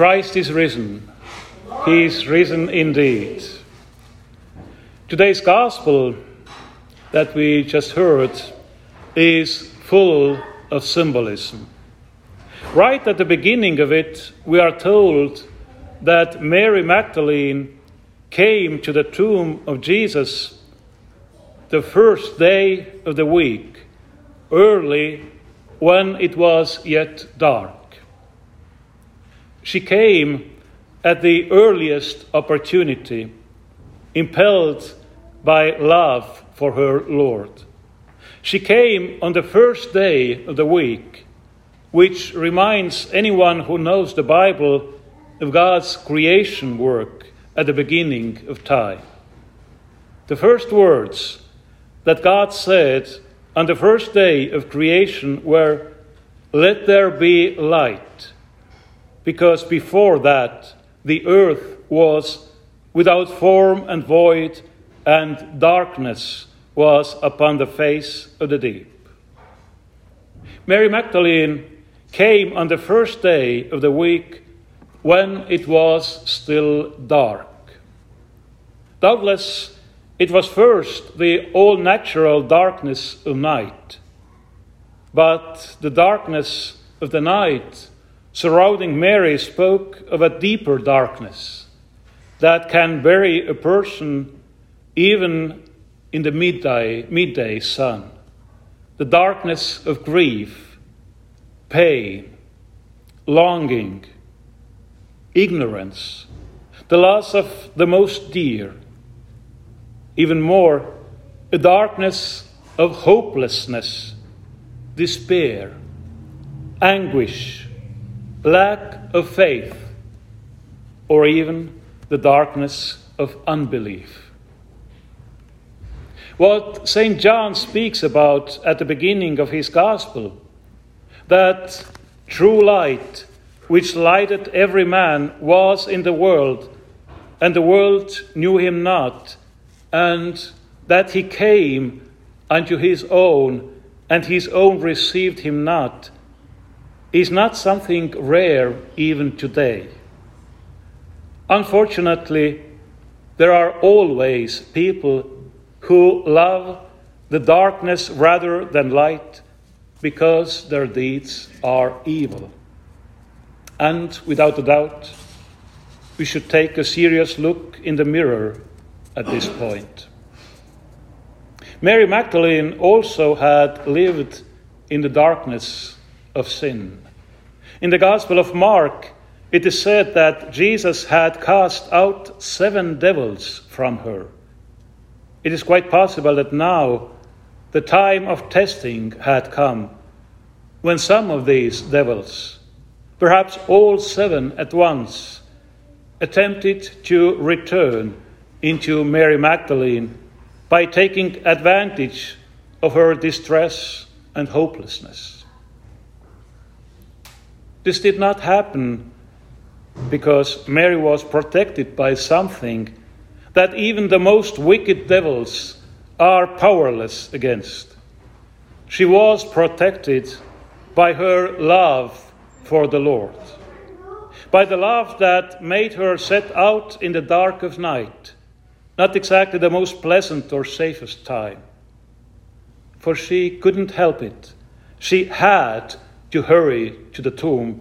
Christ is risen. He is risen indeed. Today's gospel that we just heard is full of symbolism. Right at the beginning of it, we are told that Mary Magdalene came to the tomb of Jesus the first day of the week, early when it was yet dark. She came at the earliest opportunity, impelled by love for her Lord. She came on the first day of the week, which reminds anyone who knows the Bible of God's creation work at the beginning of time. The first words that God said on the first day of creation were, Let there be light, because before that the earth was without form and void, and darkness was upon the face of the deep. Mary Magdalene came on the first day of the week when it was still dark. Doubtless, it was first the all natural darkness of night, but the darkness of the night surrounding Mary spoke of a deeper darkness that can bury a person even in the midday, midday sun. The darkness of grief, pain, longing, ignorance, the loss of the most dear, even more, a darkness of hopelessness, despair, anguish, lack of faith, or even the darkness of unbelief. What St. John speaks about at the beginning of his Gospel, that true light which lighted every man was in the world, and the world knew him not, and that he came unto his own, and his own received him not is not something rare even today. Unfortunately, there are always people who love the darkness rather than light because their deeds are evil. And without a doubt, we should take a serious look in the mirror at this point. Mary Magdalene also had lived in the darkness of sin. In the Gospel of Mark, it is said that Jesus had cast out seven devils from her. It is quite possible that now the time of testing had come when some of these devils, perhaps all seven at once, attempted to return into Mary Magdalene by taking advantage of her distress and hopelessness. This did not happen because Mary was protected by something that even the most wicked devils are powerless against. She was protected by her love for the Lord, by the love that made her set out in the dark of night, not exactly the most pleasant or safest time. For she couldn't help it. She had to hurry to the tomb,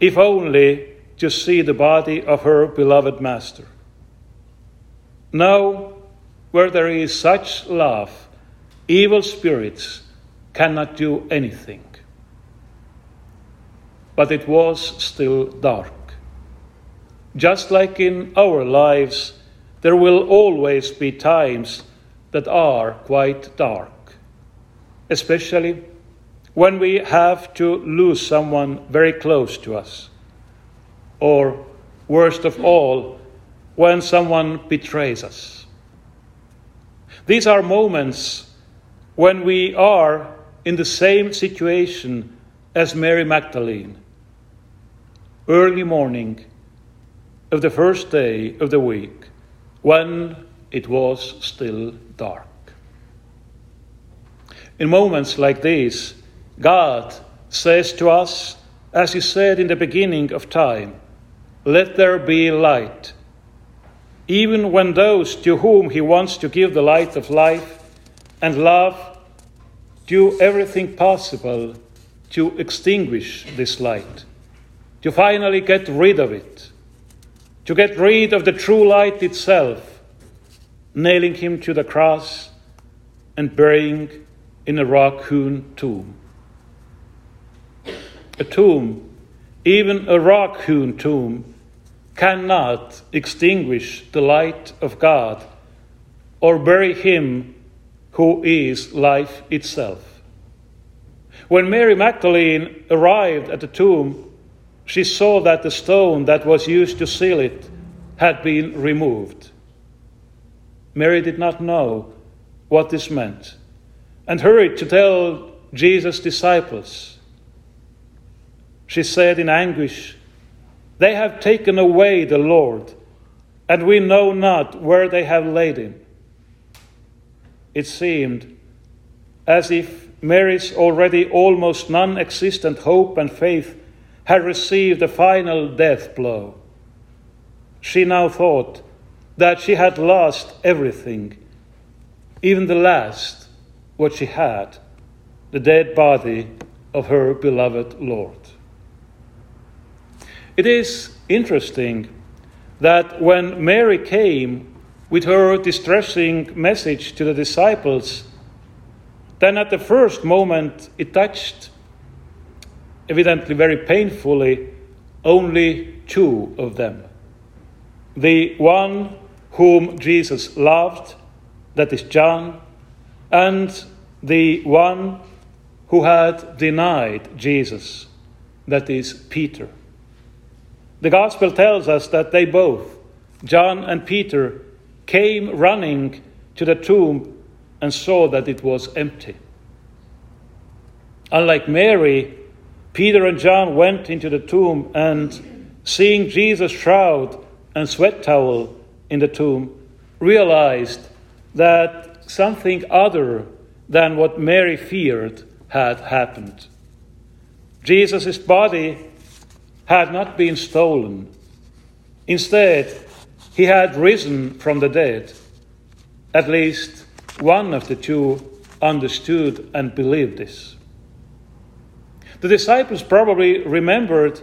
if only to see the body of her beloved Master. Now, where there is such love, evil spirits cannot do anything. But it was still dark. Just like in our lives, there will always be times that are quite dark, especially when we have to lose someone very close to us, or worst of all, when someone betrays us. These are moments when we are in the same situation as Mary Magdalene. Early morning of the first day of the week, when it was still dark. In moments like these, God says to us as he said in the beginning of time, Let there be light. Even when those to whom he wants to give the light of life and love do everything possible to extinguish this light, to finally get rid of it, to get rid of the true light itself, nailing him to the cross and burying in a hewn tomb. A tomb, even a rock hewn tomb, cannot extinguish the light of God or bury him who is life itself. When Mary Magdalene arrived at the tomb, she saw that the stone that was used to seal it had been removed. Mary did not know what this meant and hurried to tell Jesus' disciples. She said in anguish, They have taken away the Lord, and we know not where they have laid him. It seemed as if Mary's already almost non existent hope and faith had received a final death blow. She now thought that she had lost everything, even the last, what she had, the dead body of her beloved Lord. It is interesting that when Mary came with her distressing message to the disciples, then at the first moment it touched, evidently very painfully, only two of them. The one whom Jesus loved, that is John, and the one who had denied Jesus, that is Peter. The Gospel tells us that they both, John and Peter, came running to the tomb and saw that it was empty. Unlike Mary, Peter and John went into the tomb and, seeing Jesus' shroud and sweat towel in the tomb, realized that something other than what Mary feared had happened. Jesus' body had not been stolen. Instead, he had risen from the dead. At least one of the two understood and believed this. The disciples probably remembered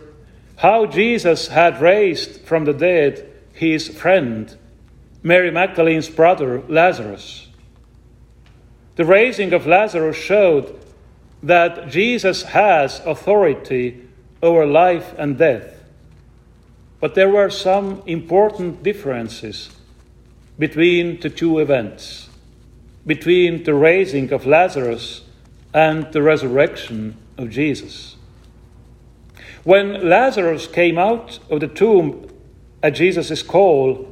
how Jesus had raised from the dead his friend, Mary Magdalene's brother, Lazarus. The raising of Lazarus showed that Jesus has authority over life and death. But there were some important differences between the two events, between the raising of Lazarus and the resurrection of Jesus. When Lazarus came out of the tomb at Jesus' call,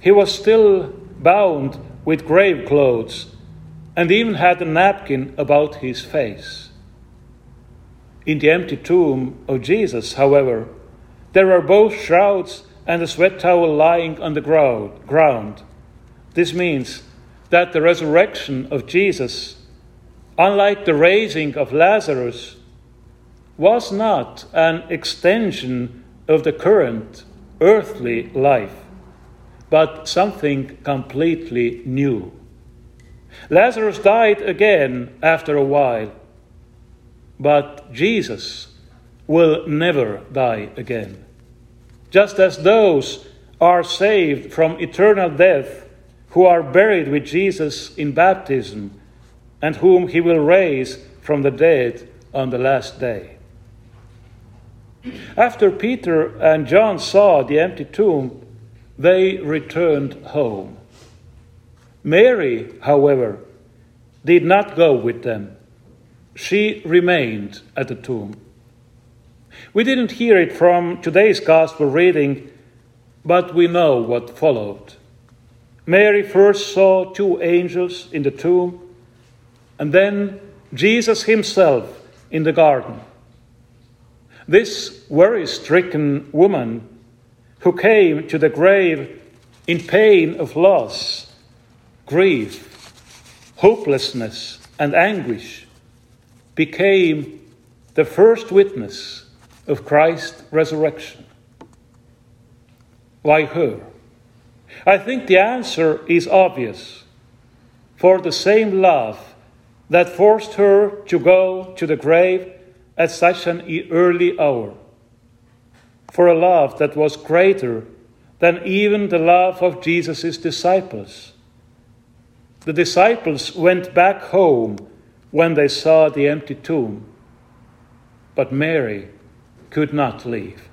he was still bound with grave clothes and even had a napkin about his face. In the empty tomb of Jesus, however, there are both shrouds and a sweat towel lying on the ground. This means that the resurrection of Jesus, unlike the raising of Lazarus, was not an extension of the current earthly life, but something completely new. Lazarus died again after a while, but Jesus will never die again. Just as those are saved from eternal death who are buried with Jesus in baptism and whom he will raise from the dead on the last day. After Peter and John saw the empty tomb, they returned home. Mary, however, did not go with them. She remained at the tomb. We didn't hear it from today's Gospel reading, but we know what followed. Mary first saw two angels in the tomb, and then Jesus himself in the garden. This worry stricken woman who came to the grave in pain of loss, grief, hopelessness, and anguish became the first witness of Christ's resurrection. Why her? I think the answer is obvious. For the same love that forced her to go to the grave at such an early hour. For a love that was greater than even the love of Jesus' disciples. The disciples went back home when they saw the empty tomb, but Mary could not leave.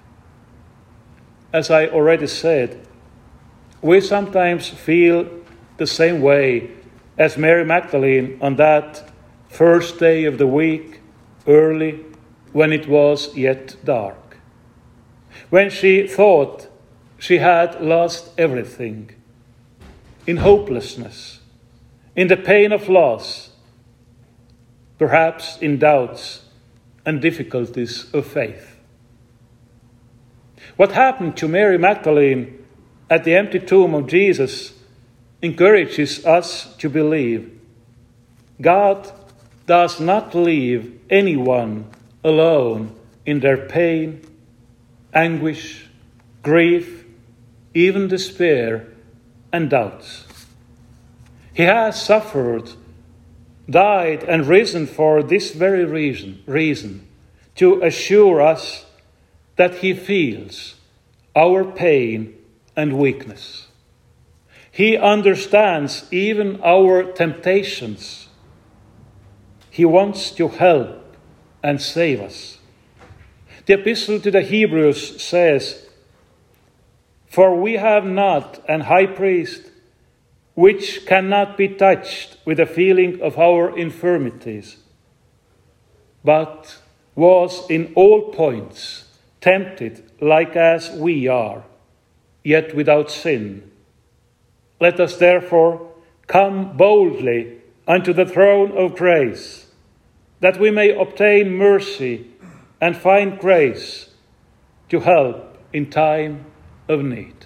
As I already said, we sometimes feel the same way as Mary Magdalene on that first day of the week, early, when it was yet dark. When she thought she had lost everything, in hopelessness, in the pain of loss, perhaps in doubts and difficulties of faith. What happened to Mary Magdalene at the empty tomb of Jesus encourages us to believe God does not leave anyone alone in their pain, anguish, grief, even despair and doubts. He has suffered, died, and risen for this very reason, reason to assure us that He feels our pain and weakness. He understands even our temptations. He wants to help and save us. The Epistle to the Hebrews says, For we have not an high priest which cannot be touched with the feeling of our infirmities, but was in all points tempted like as we are, yet without sin. Let us therefore come boldly unto the throne of grace, that we may obtain mercy and find grace to help in time of need.